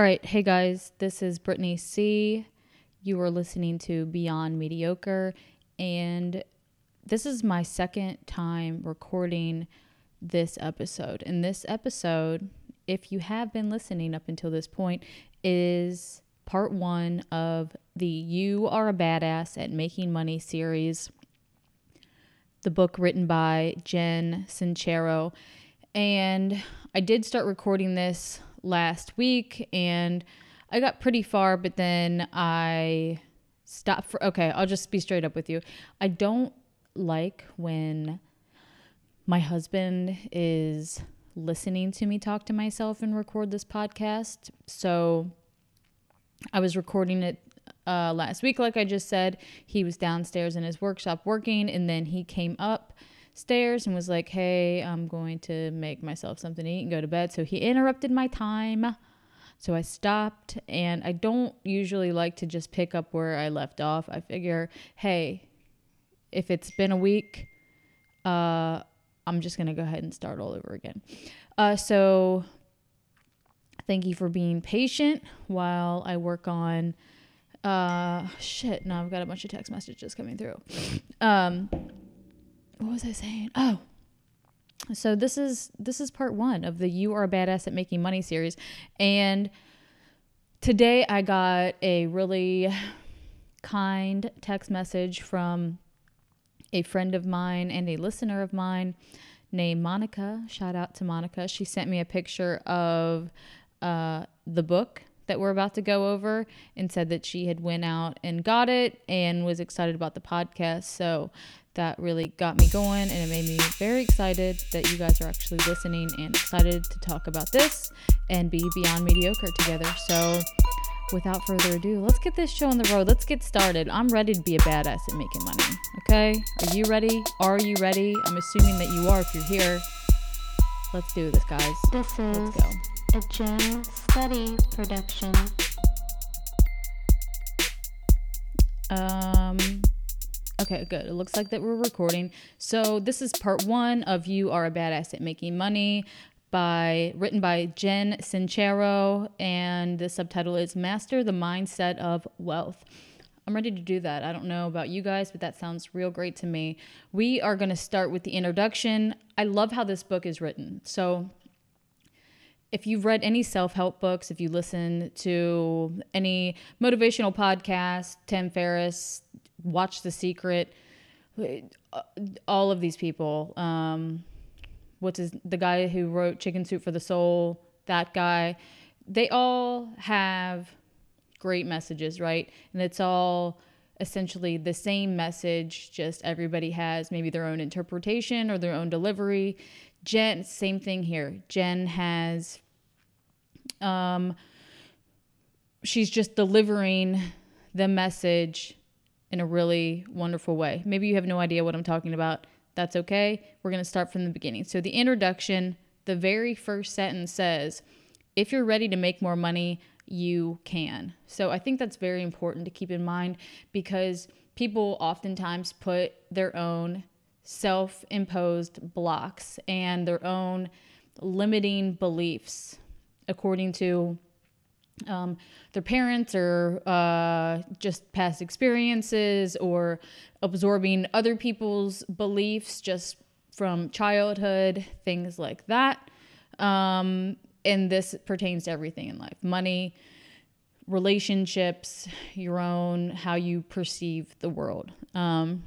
All right. Hey guys, this is Brittany C. You are listening to Beyond Mediocre, and this is my second time recording this episode. And this episode, if you have been listening up until this point, is part one of the You Are a Badass at Making Money series, the book written by Jen Sincero. And I did start recording this last week and I got pretty far, but then I stopped for okay, I'll just be straight up with you. I don't like when my husband is listening to me talk to myself and record this podcast. So I was recording it uh, last week, like I just said. He was downstairs in his workshop working, and then he came upstairs and was like, Hey, I'm going to make myself something to eat and go to bed. So he interrupted my time. So I stopped, and I don't usually like to just pick up where I left off. I figure, hey, if it's been a week, uh, I'm just gonna go ahead and start all over again. Uh, so thank you for being patient while I work on. Uh, shit. Now I've got a bunch of text messages coming through. Um, what was I saying? Oh, so this is this is part one of the You Are a Badass at Making Money series, and today I got a really kind text message from a friend of mine and a listener of mine named Monica. Shout out to Monica. She sent me a picture of uh, the book that we're about to go over and said that she had went out and got it and was excited about the podcast. So that really got me going and it made me very excited that you guys are actually listening and excited to talk about this and be beyond mediocre together. So without further ado, let's get this show on the road. Let's get started. I'm ready to be a badass at making money. Okay? Are you ready? Are you ready? I'm assuming that you are if you're here. Let's do this, guys. This is Let's go. a Gem Study production. Um Okay, good. It looks like that we're recording. So this is part one of You Are a Badass at Making Money by written by Jen Sincero and the subtitle is Master the Mindset of Wealth. I'm ready to do that. I don't know about you guys, but that sounds real great to me. We are going to start with the introduction. I love how this book is written. So if you've read any self-help books, if you listen to any motivational podcast, Tim Ferriss, watch The Secret, all of these people, um, what's his, the guy who wrote Chicken Soup for the Soul, that guy, they all have great messages, right? And it's all essentially the same message, just everybody has maybe their own interpretation or their own delivery. Jen, same thing here. Jen has, um, she's just delivering the message in a really wonderful way. Maybe you have no idea what I'm talking about. That's okay. We're going to start from the beginning. So, the introduction, the very first sentence says, If you're ready to make more money, you can. So, I think that's very important to keep in mind because people oftentimes put their own self imposed blocks and their own limiting beliefs according to um, their parents or uh, just past experiences or absorbing other people's beliefs just from childhood, things like that. Um, and this pertains to everything in life money, relationships, your own, how you perceive the world. Um,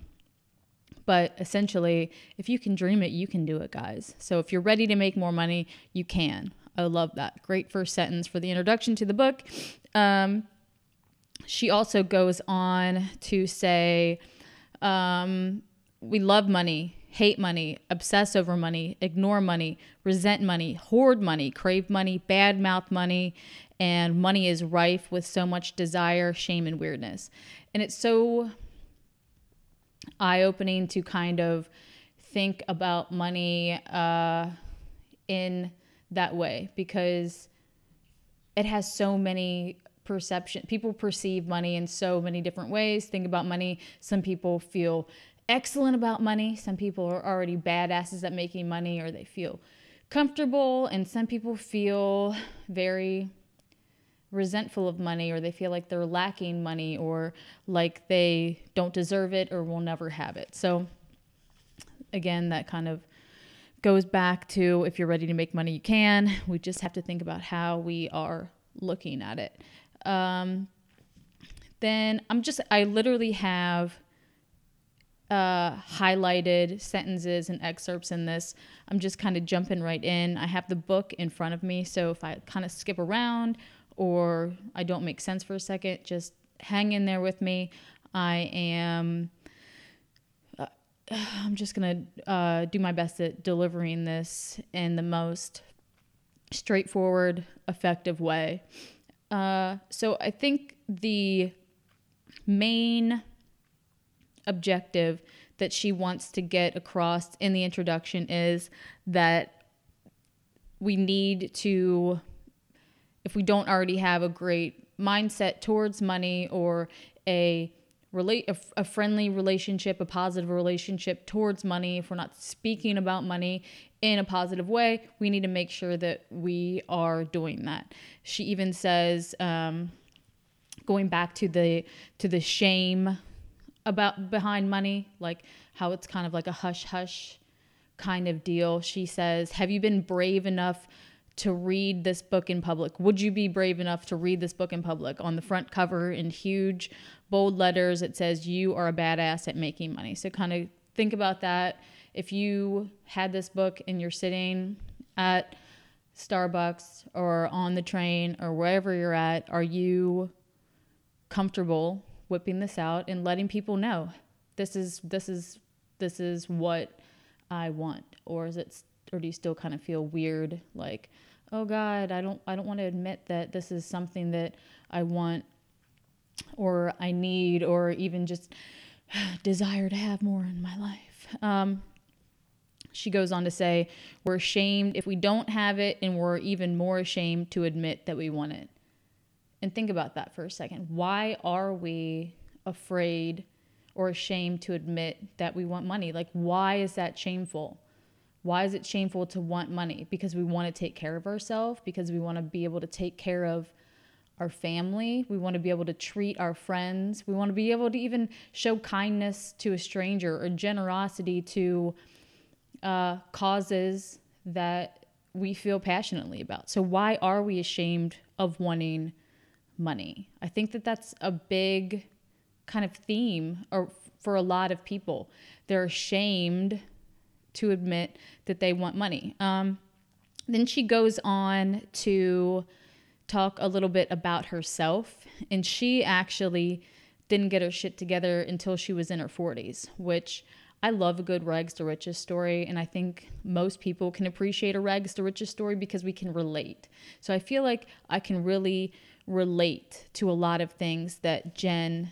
but essentially, if you can dream it, you can do it, guys. So if you're ready to make more money, you can. I love that. Great first sentence for the introduction to the book. Um, she also goes on to say, um, We love money, hate money, obsess over money, ignore money, resent money, hoard money, crave money, bad mouth money, and money is rife with so much desire, shame, and weirdness. And it's so eye opening to kind of think about money uh, in that way because it has so many perception people perceive money in so many different ways. Think about money. Some people feel excellent about money. Some people are already badasses at making money or they feel comfortable. And some people feel very resentful of money or they feel like they're lacking money or like they don't deserve it or will never have it. So, again, that kind of goes back to if you're ready to make money, you can. We just have to think about how we are looking at it. Um, then I'm just, I literally have uh, highlighted sentences and excerpts in this. I'm just kind of jumping right in. I have the book in front of me, so if I kind of skip around or I don't make sense for a second, just hang in there with me. I am. I'm just gonna uh, do my best at delivering this in the most straightforward, effective way. Uh, so I think the main objective that she wants to get across in the introduction is that we need to if we don't already have a great mindset towards money or a relate a, a, friendly relationship a positive relationship towards money if we're not speaking about money in a positive way we need to make sure that we are doing that she even says um, going back to the to the shame about behind money, like how it's kind of like a hush hush kind of deal. She says, "Have you been brave enough to read this book in public? Would you be brave enough to read this book in public?" On the front cover in huge bold letters it says, "You are a badass at making money." So kind of think about that. If you had this book and you're sitting at Starbucks or on the train or wherever you're at, are you comfortable whipping this out and letting people know this is this is this is what I want or is it or do you still kind of feel weird like oh god I don't I don't want to admit that this is something that I want or I need or even just desire to have more in my life um, she goes on to say we're ashamed if we don't have it and we're even more ashamed to admit that we want it and think about that for a second. Why are we afraid or ashamed to admit that we want money? Like, why is that shameful? Why is it shameful to want money? Because we want to take care of ourselves, because we want to be able to take care of our family. We want to be able to treat our friends. We want to be able to even show kindness to a stranger or generosity to uh, causes that we feel passionately about. So, why are we ashamed of wanting money. I think that that's a big kind of theme or for a lot of people. They're ashamed to admit that they want money. Um, then she goes on to talk a little bit about herself, and she actually didn't get her shit together until she was in her 40s, which I love a good rags to riches story, and I think most people can appreciate a rags to riches story because we can relate. So I feel like I can really relate to a lot of things that Jen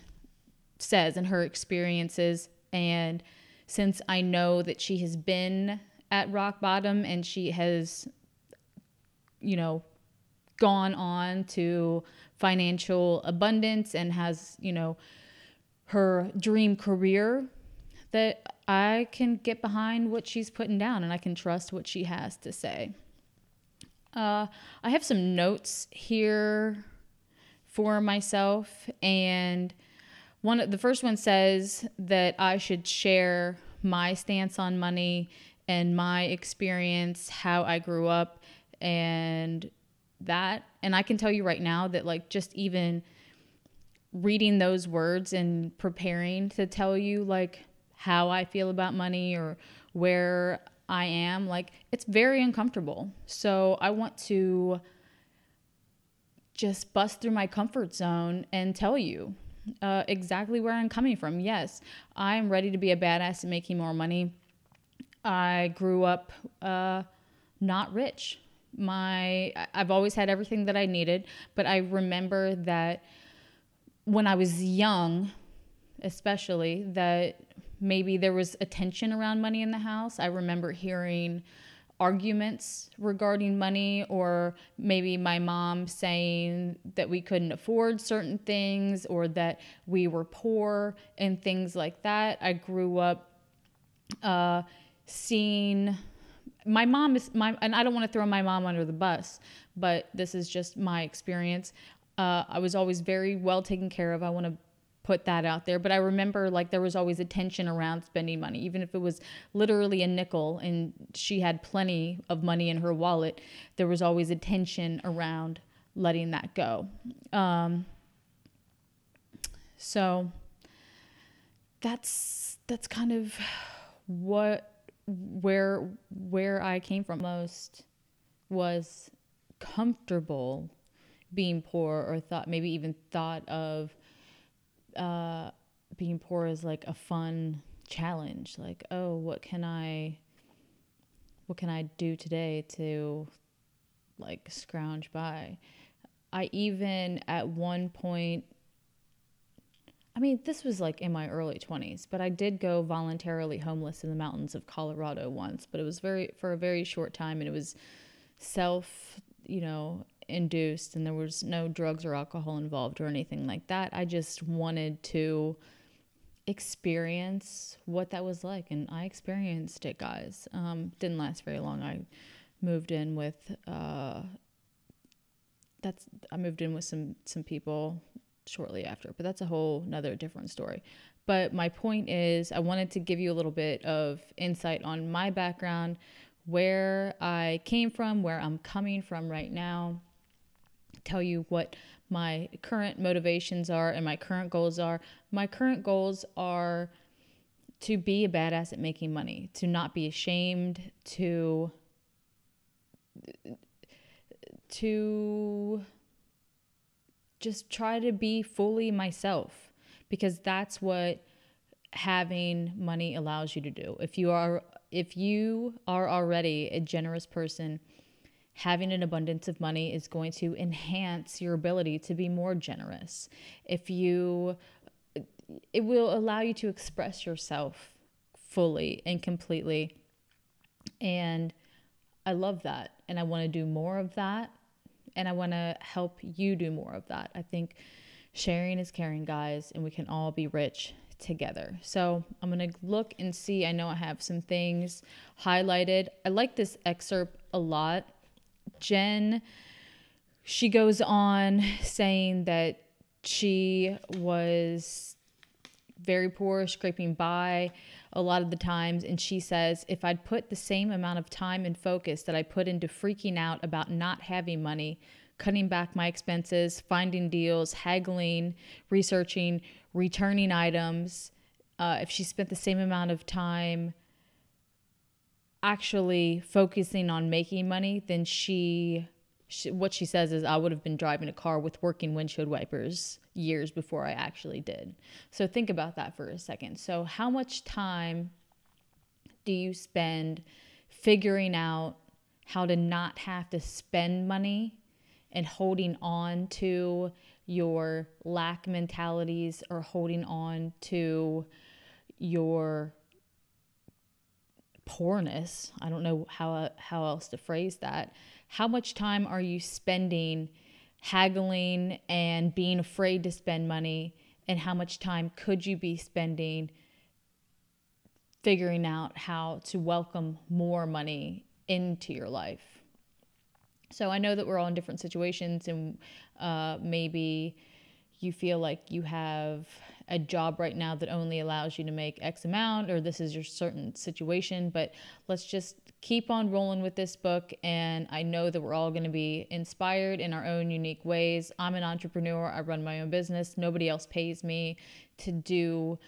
says and her experiences. And since I know that she has been at rock bottom and she has, you know, gone on to financial abundance and has, you know, her dream career, that I can get behind what she's putting down and I can trust what she has to say. Uh, I have some notes here for myself and one the first one says that I should share my stance on money and my experience, how I grew up and that and I can tell you right now that like just even reading those words and preparing to tell you like how I feel about money or where I am, like it's very uncomfortable. So I want to just bust through my comfort zone and tell you uh, exactly where I'm coming from. Yes, I'm ready to be a badass and making more money. I grew up uh, not rich. My I've always had everything that I needed, but I remember that when I was young, especially that maybe there was a tension around money in the house. I remember hearing arguments regarding money or maybe my mom saying that we couldn't afford certain things or that we were poor and things like that. I grew up uh, seeing my mom is my and I don't want to throw my mom under the bus, but this is just my experience. Uh, I was always very well taken care of. I want to put that out there. But I remember like there was always a tension around spending money, even if it was literally a nickel and she had plenty of money in her wallet, there was always a tension around letting that go. Um, so that's that's kind of what where where I came from most was comfortable being poor or thought maybe even thought of uh, being poor as like a fun challenge. Like oh what can i what can i do today to like scrounge by? I even at one point i mean this was like in my early 20s but i did go voluntarily homeless in the mountains of colorado once but it was very for a very short time and it was self you know induced and there was no drugs or alcohol involved or anything like that. I just wanted to experience what that was like and I experienced it guys. Um, didn't last very long. I moved in with uh, that's I moved in with some some people shortly after, but that's a whole another different story. But my point is I wanted to give you a little bit of insight on my background, where I came from, where I'm coming from right now tell you what my current motivations are and my current goals are. My current goals are to be a badass at making money, to not be ashamed, to to just try to be fully myself because that's what having money allows you to do. If you are if you are already a generous person, having an abundance of money is going to enhance your ability to be more generous. If you, it will allow you to express yourself fully and completely. And I love that. And I want to do more of that. And I want to help you do more of that. I think sharing is caring, guys, and we can all be rich together. So I'm going to look and see. I know I have some things highlighted. I like this excerpt a lot Jen, she goes on saying that she was very poor, scraping by a lot of the times. And she says, if I'd put the same amount of time and focus that I put into freaking out about not having money, cutting back my expenses, finding deals, haggling, researching, returning items, uh, if she spent the same amount of time actually focusing on making money, then she, she, what she says is, I would have been driving a car with working windshield wipers years before I actually did. So think about that for a second. So, how much time do you spend figuring out how to not have to spend money and holding on to your lack mentalities or holding on to your poorness. I don't know how how else to phrase that. How much time are you spending haggling and being afraid to spend money and how much time could you be spending figuring out how to welcome more money into your life? So I know that we're all in different situations and uh, maybe you feel like you have a job right now that only allows you to make X amount, or this is your certain situation. But let's just keep on rolling with this book. And I know that we're all going to be inspired in our own unique ways. I'm an entrepreneur, I run my own business. Nobody else pays me to do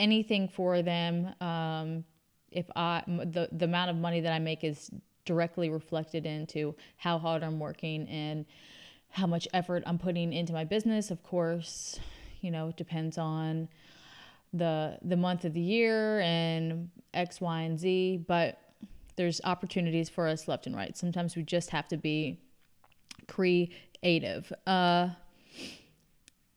anything for them. Um, if I, the, the amount of money that I make is directly reflected into how hard I'm working and how much effort I'm putting into my business. Of course, you know, it depends on the the month of the year and X, Y, and Z, but there's opportunities for us left and right. Sometimes we just have to be creative. Uh,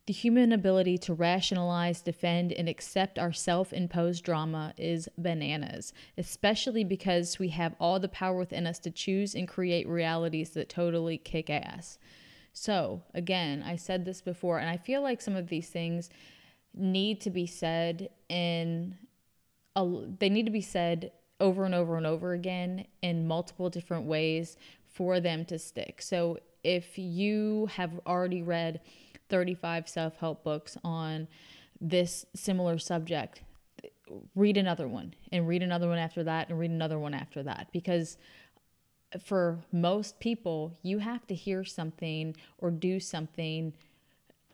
the human ability to rationalize, defend, and accept our self imposed drama is bananas, especially because we have all the power within us to choose and create realities that totally kick ass. So, again, I said this before, and I feel like some of these things need to be said in a, they need to be said over and over and over again in multiple different ways for them to stick. So, if you have already read 35 self help books on this similar subject, read another one and read another one after that and read another one after that because for most people, you have to hear something or do something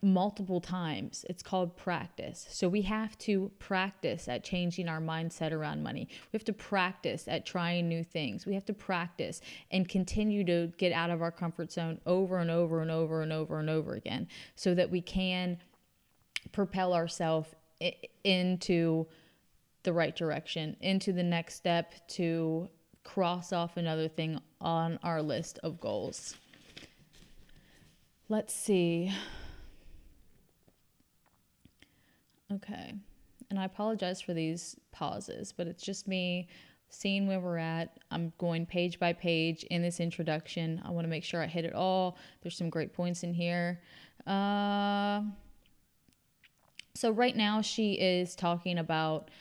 multiple times. It's called practice. So we have to practice at changing our mindset around money. We have to practice at trying new things. We have to practice and continue to get out of our comfort zone over and over and over and over and over again so that we can propel ourselves into the right direction, into the next step to cross off another thing on our list of goals. Let's see. Okay. And I apologize for these pauses, but it's just me seeing where we're at. I'm going page by page in this introduction. I want to make sure I hit it all. There's some great points in here. Uh, so, right now, she is talking about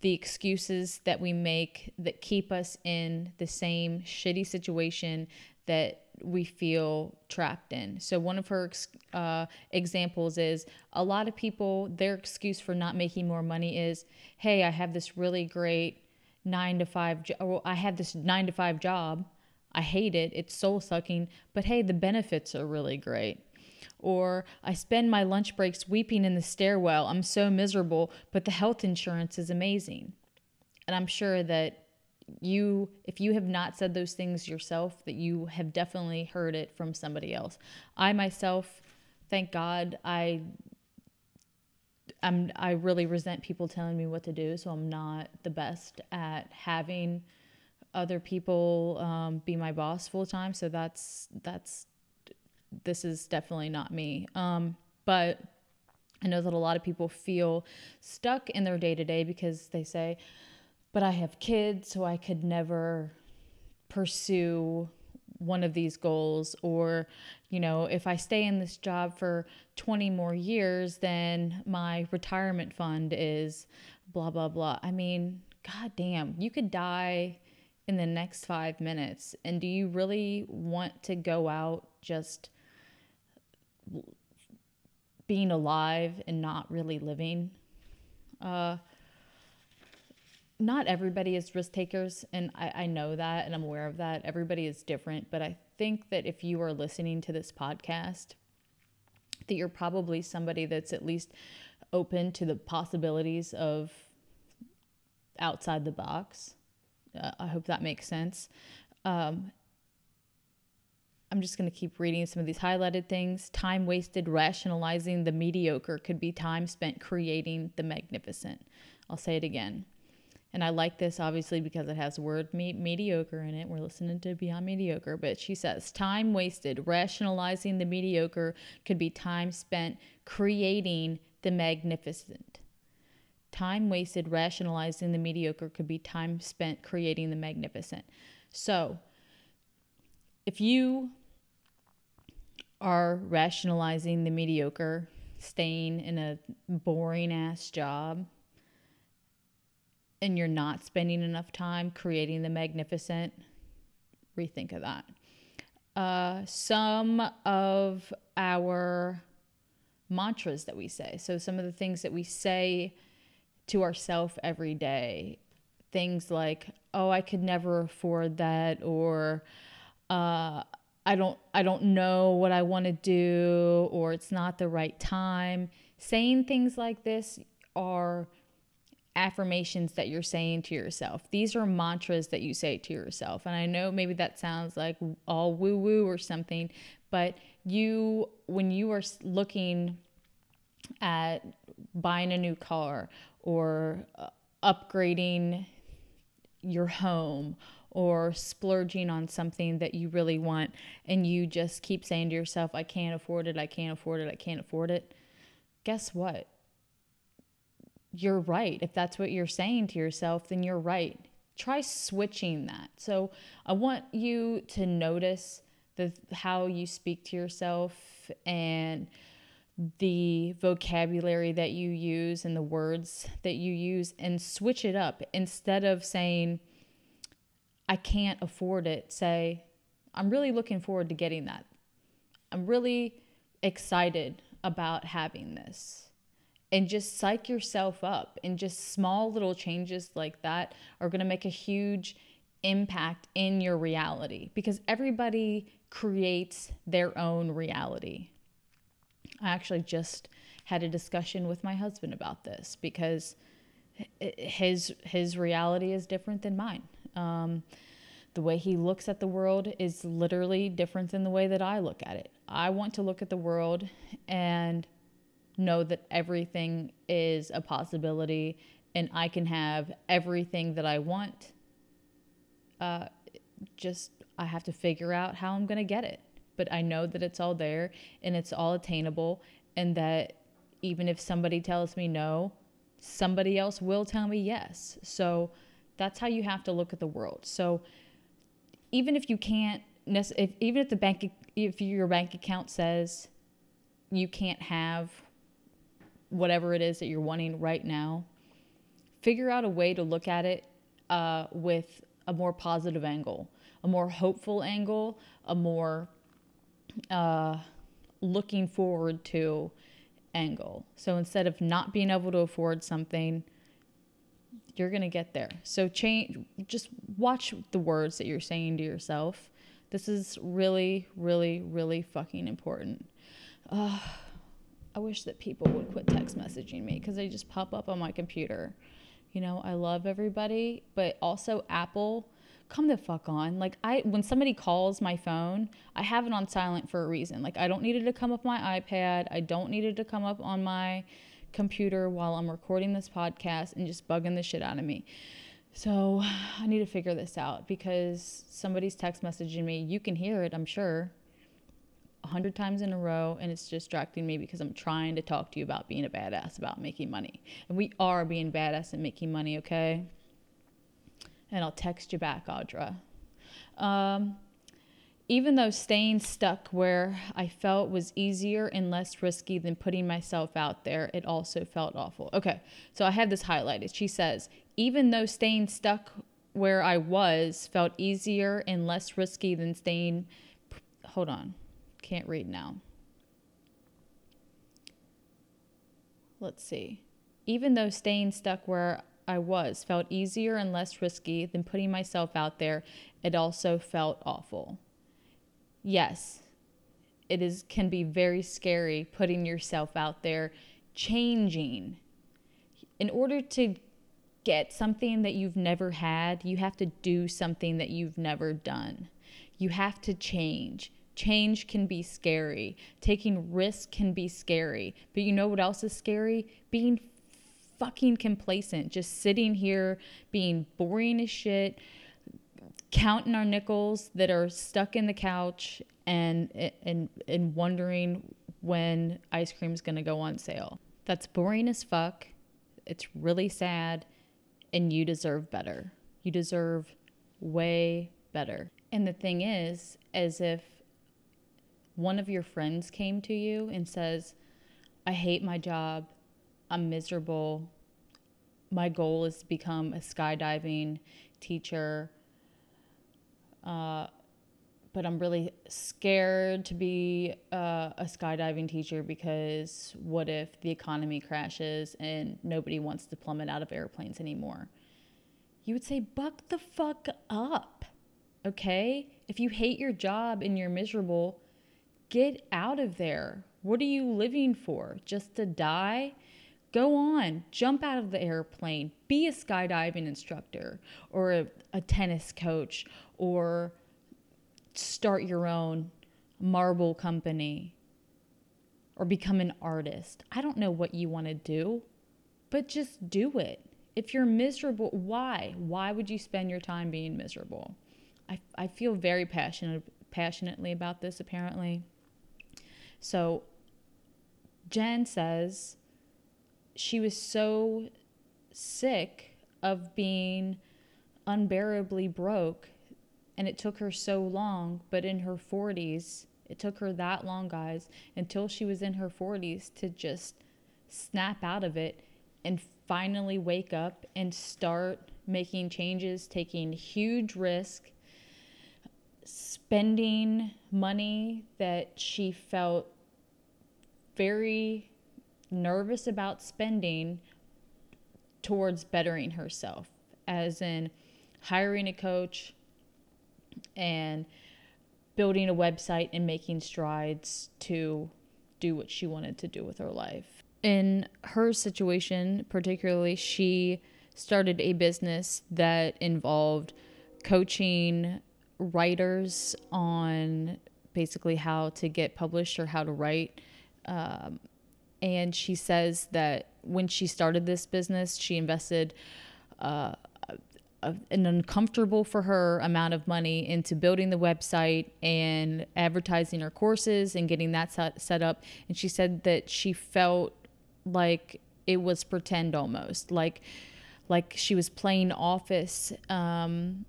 the excuses that we make that keep us in the same shitty situation that we feel trapped in. So, one of her uh, examples is a lot of people, their excuse for not making more money is, hey, I have this really great nine to five, jo- I have this nine to five job. I hate it. It's soul sucking, but hey, the benefits are really great. Or I spend my lunch breaks weeping in the stairwell. I'm so miserable, but the health insurance is amazing. And I'm sure that you if you have not said those things yourself that you have definitely heard it from somebody else i myself thank god i i'm i really resent people telling me what to do so i'm not the best at having other people um, be my boss full time so that's that's this is definitely not me. Um, but i know that a lot of people feel stuck in their day to day because they say but I have kids, so I could never pursue one of these goals. Or you know if i stay in this job for 20 more years then my retirement fund is blah blah blah. I mean god damn you could die in the next 5 minutes. And do you really want to go out just being alive and not really living uh not everybody is risk takers, and I, I know that and I'm aware of that. Everybody is different, but I think that if you are listening to this podcast, that you're probably somebody that's at least open to the possibilities of outside the box. Uh, I hope that makes sense. Um, I'm just going to keep reading some of these highlighted things. Time wasted rationalizing the mediocre could be time spent creating the magnificent. I'll say it again. And I like this obviously because it has word me- mediocre in it. We're listening to Beyond Mediocre. But she says, time wasted rationalizing the mediocre could be time spent creating the magnificent. Time wasted rationalizing the mediocre could be time spent creating the magnificent. So, if you are rationalizing the mediocre, staying in a boring ass job, and you're not spending enough time creating the magnificent, rethink of that. Uh, some of our mantras that we say. So, some of the things that we say to ourselves every day, things like, "Oh, I could never afford that," or uh, "I don't, I don't know what I want to do," or "It's not the right time." Saying things like this are affirmations that you're saying to yourself. These are mantras that you say to yourself. And I know maybe that sounds like all woo woo or something, but you, when you are looking at buying a new car or uh, upgrading your home or splurging on something that you really want and you just keep saying to yourself, I can't afford it, I can't afford it, I can't afford it. Guess what? you're right. If that's what you're saying to yourself, then you're right. Try switching that. So I want you to notice the how you speak to yourself and the vocabulary that you use and the words that you use and switch it up instead of saying I can't afford it say I'm really looking forward to getting that I'm really excited about having this. And just psych yourself up. And just small little changes like that are going to make a huge impact in your reality because everybody creates their own reality. I actually just had a discussion with my husband about this because his his reality is different than mine. Um, the way he looks at the world is literally different than the way that I look at it. I want to look at the world and know that everything is a possibility and I can have everything that I want. Uh, just, I have to figure out how I'm going to get it. But I know that it's all there and it's all attainable, and that even if somebody tells me no, somebody else will tell me yes. So that's how you have to look at the world. So even if you can't, if, even if the bank, if your bank account says you can't have whatever it is that you're wanting right now, figure out a way to look at it uh, with a more positive angle, a more hopeful angle, a more uh, looking forward to angle. So instead of not being able to afford something, you're going to get there. So change just watch the words that you're saying to yourself. This is really really really fucking important. Uh, I wish that people would quit text messaging me cuz they just pop up on my computer. You know, I love everybody, but also Apple come the fuck on. Like I when somebody calls my phone, I have it on silent for a reason. Like I don't need it to come up my iPad. I don't need it to come up on my computer while I'm recording this podcast and just bugging the shit out of me. So I need to figure this out because somebody's text messaging me. You can hear it, I'm sure, a hundred times in a row, and it's distracting me because I'm trying to talk to you about being a badass about making money. And we are being badass at making money, okay? and I'll text you back, Audra. Um, even though staying stuck where I felt was easier and less risky than putting myself out there, it also felt awful. Okay, so I have this highlighted. She says, even though staying stuck where I was felt easier and less risky than staying. Hold on, can't read now. Let's see. Even though staying stuck where I was felt easier and less risky than putting myself out there. It also felt awful. Yes, it is can be very scary putting yourself out there, changing. In order to get something that you've never had, you have to do something that you've never done. You have to change. Change can be scary. Taking risk can be scary. But you know what else is scary? Being fucking complacent, just sitting here being boring as shit, counting our nickels that are stuck in the couch and and and wondering when ice cream's going to go on sale. That's boring as fuck. It's really sad and you deserve better. You deserve way better. And the thing is, as if one of your friends came to you and says, I hate my job. I'm miserable. My goal is to become a skydiving teacher. Uh, but I'm really scared to be uh, a skydiving teacher because what if the economy crashes and nobody wants to plummet out of airplanes anymore? You would say, buck the fuck up, okay? If you hate your job and you're miserable, get out of there. What are you living for? Just to die? Go on, jump out of the airplane, be a skydiving instructor or a, a tennis coach or start your own marble company or become an artist. I don't know what you want to do, but just do it. If you're miserable, why? Why would you spend your time being miserable? I, I feel very passionate passionately about this apparently. So Jen says she was so sick of being unbearably broke and it took her so long but in her 40s it took her that long guys until she was in her 40s to just snap out of it and finally wake up and start making changes taking huge risk spending money that she felt very nervous about spending towards bettering herself, as in hiring a coach and building a website and making strides to do what she wanted to do with her life. In her situation, particularly, she started a business that involved coaching writers on basically how to get published or how to write. Um, and she says that when she started this business, she invested uh, a, an uncomfortable for her amount of money into building the website and advertising her courses and getting that set, set up. And she said that she felt like it was pretend almost, like like she was playing office, um,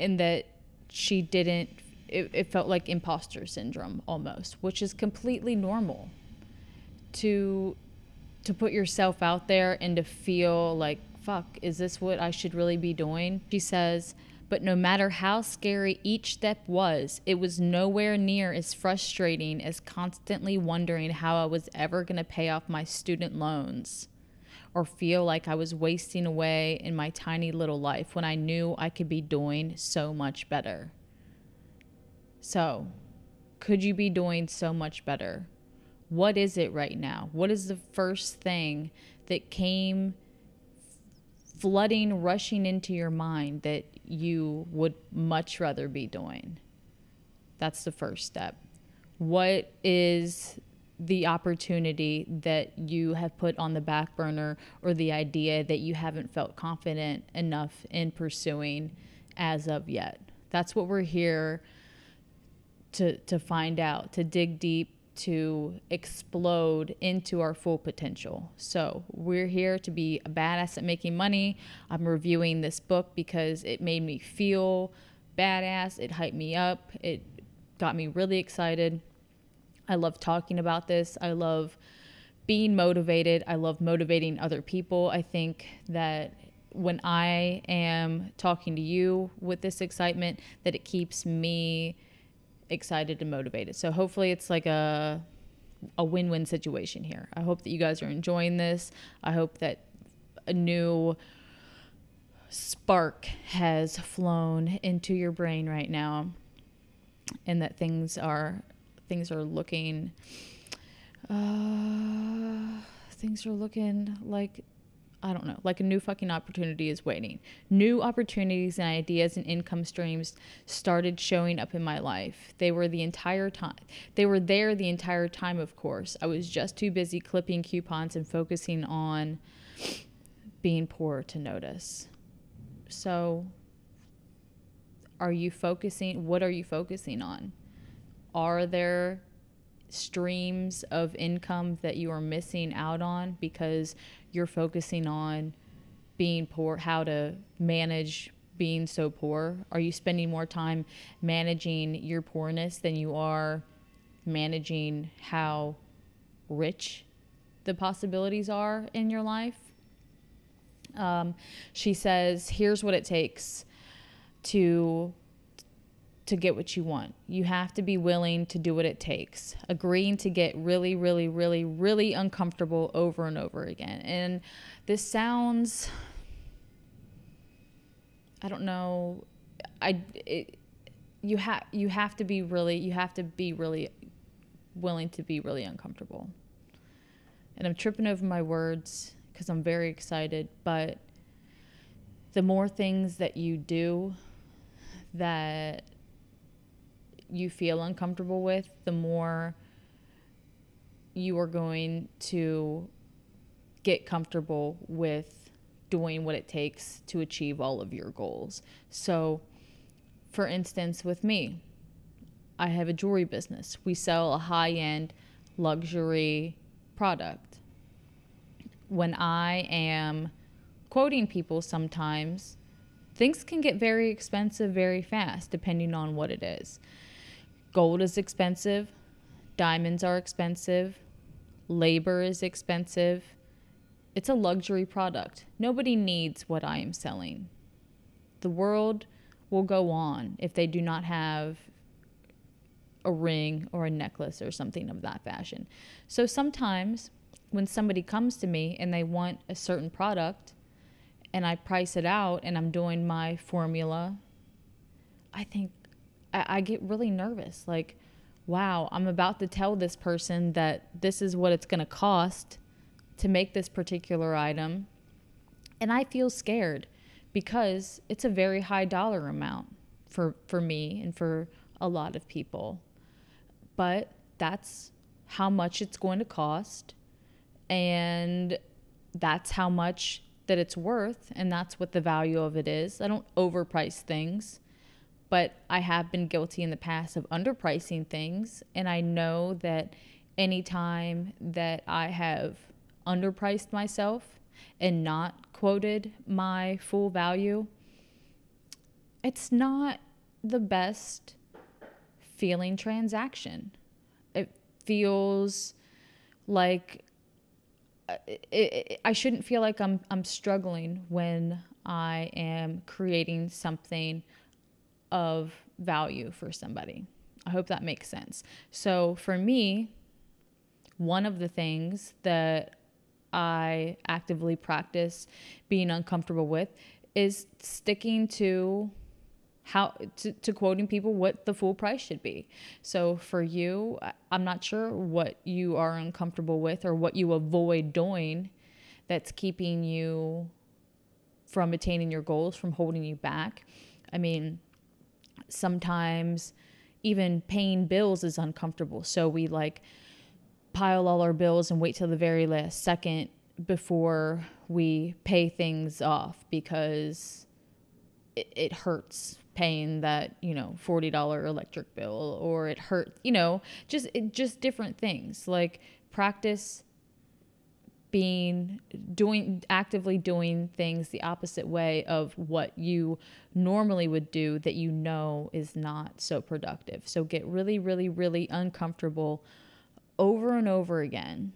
and that she didn't. It, it felt like imposter syndrome almost, which is completely normal to to put yourself out there and to feel like fuck is this what I should really be doing? She says but no matter how scary each step was it was nowhere near as frustrating as constantly wondering how I was ever going to pay off my student loans or feel like I was wasting away in my tiny little life when I knew I could be doing so much better. So could you be doing so much better what is it right now? What is the first thing that came flooding, rushing into your mind that you would much rather be doing? That's the first step. What is the opportunity that you have put on the back burner or the idea that you haven't felt confident enough in pursuing as of yet? That's what we're here to to find out, to dig deep, to explode into our full potential. So, we're here to be a badass at making money. I'm reviewing this book because it made me feel badass, it hyped me up, it got me really excited. I love talking about this. I love being motivated. I love motivating other people. I think that when I am talking to you with this excitement, that it keeps me excited and motivated. So hopefully it's like a a win-win situation here. I hope that you guys are enjoying this. I hope that a new spark has flown into your brain right now and that things are things are looking uh, things are looking like I don't know, like a new fucking opportunity is waiting. New opportunities and ideas and income streams started showing up in my life. They were the entire time. They were there the entire time, of course. I was just too busy clipping coupons and focusing on being poor to notice. So, are you focusing? What are you focusing on? Are there streams of income that you are missing out on because you're focusing on being poor, how to manage being so poor? Are you spending more time managing your poorness than you are managing how rich the possibilities are in your life? Um, she says, here's what it takes to to get what you want. You have to be willing to do what it takes, agreeing to get really, really, really, really uncomfortable over and over again. And this sounds, I don't know, I, it, you have you have to be really you have to be really willing to be really uncomfortable. And I'm tripping over my words because I'm very excited, but the more things that you do that you feel uncomfortable with, the more you are going to get comfortable with doing what it takes to achieve all of your goals. So, for instance, with me, I have a jewelry business. We sell a high end luxury product. When I am quoting people sometimes, things can get very expensive very fast depending on what it is. Gold is expensive, diamonds are expensive, labor is expensive. It's a luxury product. Nobody needs what I am selling. The world will go on if they do not have a ring or a necklace or something of that fashion. So sometimes when somebody comes to me and they want a certain product and I price it out and I'm doing my formula, I think I, I get really nervous. Like, wow, I'm about to tell this person that this is what it's going to cost to make this particular item. And I feel scared because it's a very high dollar amount for, for me and for a lot of people. But that's how much it's going to cost. And that's how much that it's worth. And that's what the value of it is. I don't overprice things but I have been guilty in the past of underpricing things. And I know that anytime that I have underpriced myself and not quoted my full value, it's not the best feeling transaction. It feels like uh, it, it, I shouldn't feel like I'm I'm struggling when I am creating something of value for somebody. I hope that makes sense. So for me, one of the things that I actively practice being uncomfortable with is sticking to how to, to quoting people what the full price should be. So for you, I'm not sure what you are uncomfortable with or what you avoid doing that's keeping you from attaining your goals, from holding you back. I mean, sometimes even paying bills is uncomfortable. So we like pile all our bills and wait till the very last second before we pay things off because it, it hurts paying that you know $40 electric bill or it hurt you know just it, just different things like practice being doing actively doing things the opposite way of what you normally would do that you know is not so productive. So get really really really uncomfortable over and over again.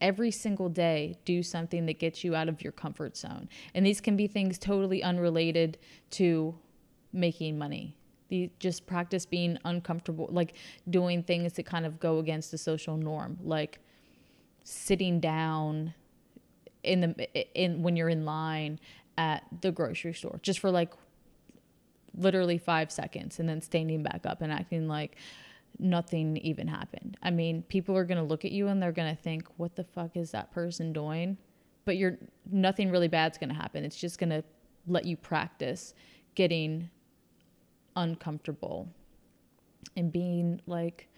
Every single day, do something that gets you out of your comfort zone. And these can be things totally unrelated to making money. Just practice being uncomfortable, like doing things that kind of go against the social norm, like sitting down in the in when you're in line at the grocery store just for like literally 5 seconds and then standing back up and acting like nothing even happened. I mean, people are going to look at you and they're going to think what the fuck is that person doing? But you're nothing really bad's going to happen. It's just going to let you practice getting uncomfortable and being like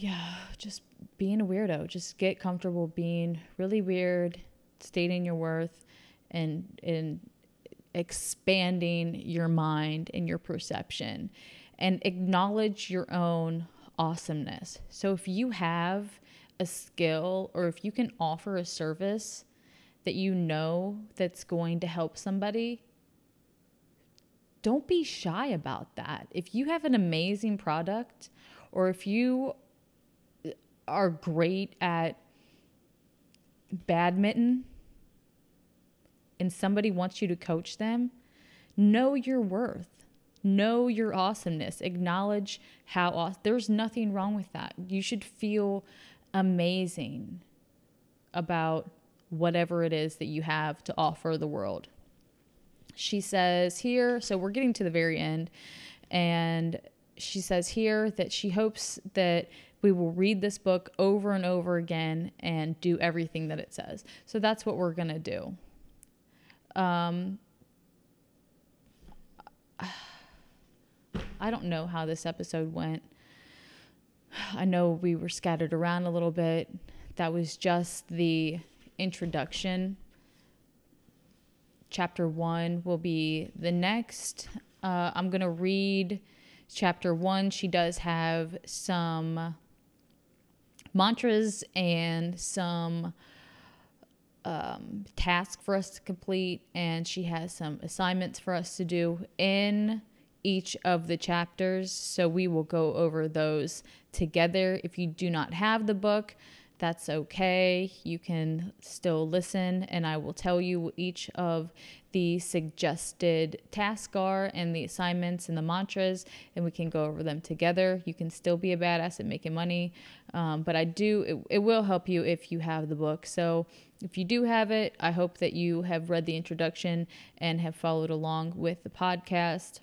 yeah, just being a weirdo. Just get comfortable being really weird, stating your worth, and and expanding your mind and your perception, and acknowledge your own awesomeness. So if you have a skill or if you can offer a service that you know that's going to help somebody, don't be shy about that. If you have an amazing product or if you are great at badminton and somebody wants you to coach them, know your worth. Know your awesomeness. Acknowledge how awesome. There's nothing wrong with that. You should feel amazing about whatever it is that you have to offer the world. She says here, so we're getting to the very end, and she says here that she hopes that we will read this book over and over again and do everything that it says. So that's what we're going to do. Um, I don't know how this episode went. I know we were scattered around a little bit. That was just the introduction. Chapter one will be the next. Uh, I'm going to read chapter one. She does have some mantras and some um, tasks for us to complete, and she has some assignments for us to do in each of the chapters. So we will go over those together. If you do not have the book, that's okay. You can still listen, and I will tell you each of the suggested tasks are and the assignments and the mantras, and we can go over them together. You can still be a badass at making money, um, but I do, it, it will help you if you have the book. So if you do have it, I hope that you have read the introduction and have followed along with the podcast.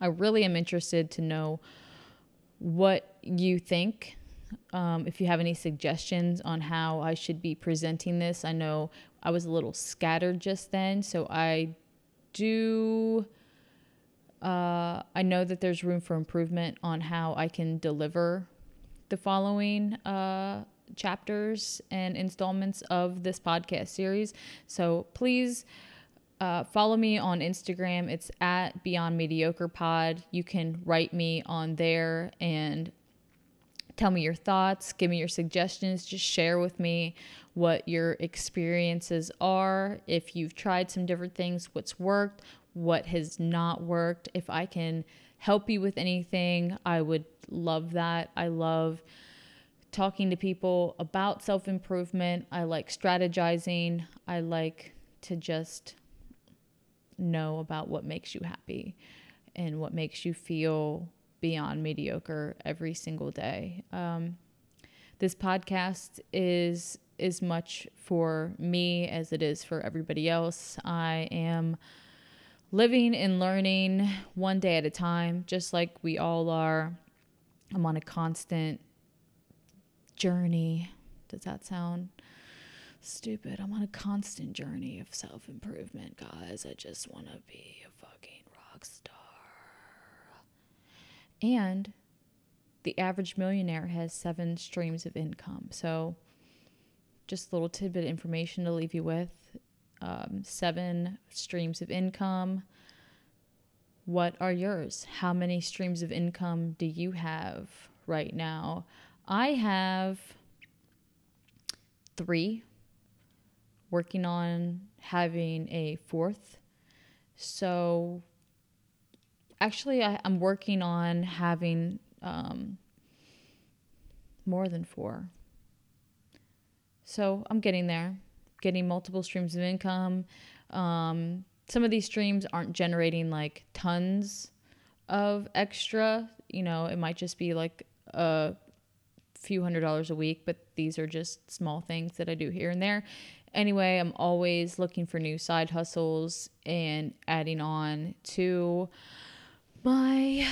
I really am interested to know what you think um, if you have any suggestions on how I should be presenting this. I know I was a little scattered just then, so I do. Uh, I know that there's room for improvement on how I can deliver the following uh, chapters and installments of this podcast series. So please uh, follow me on Instagram. It's at Beyond Mediocre Pod. You can write me on there and tell me your thoughts, give me your suggestions, just share with me what your experiences are. If you've tried some different things, what's worked, what has not worked. If I can help you with anything, I would love that. I love talking to people about self improvement. I like strategizing. I like to just know about what makes you happy and what makes you feel beyond mediocre every single day. Um, this podcast is as much for me as it is for everybody else. I am living and learning one day at a time, just like we all are. I'm on a constant journey. Does that sound stupid? I'm on a constant journey of self improvement, guys. I just want to be a fucking rock star. And the average millionaire has seven streams of income. So, just a little tidbit of information to leave you with um, seven streams of income. What are yours? How many streams of income do you have right now? I have three, working on having a fourth. So actually, I, am working on having um, more than four. So I'm getting there, getting multiple streams of income. Um, some of these streams aren't generating like tons of extra. You know, it might just be like a few hundred dollars a week, but these are just small things that I do here and there. Anyway, I'm always looking for new side hustles and adding on to my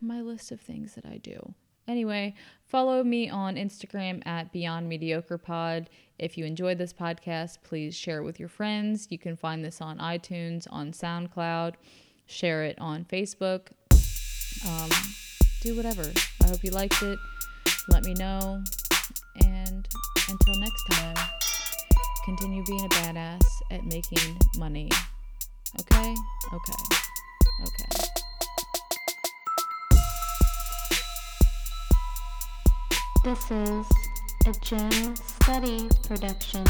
my list of things that I do. Anyway, follow me on Instagram at Beyond Mediocre Pod. If you enjoyed this podcast, please share it with your friends. You can find this on iTunes, on SoundCloud, share it on Facebook. Um, do whatever. I hope you liked it. Let me know. And until next time, continue being a badass at making money. Okay? Okay. Okay. This is a Gem Study production.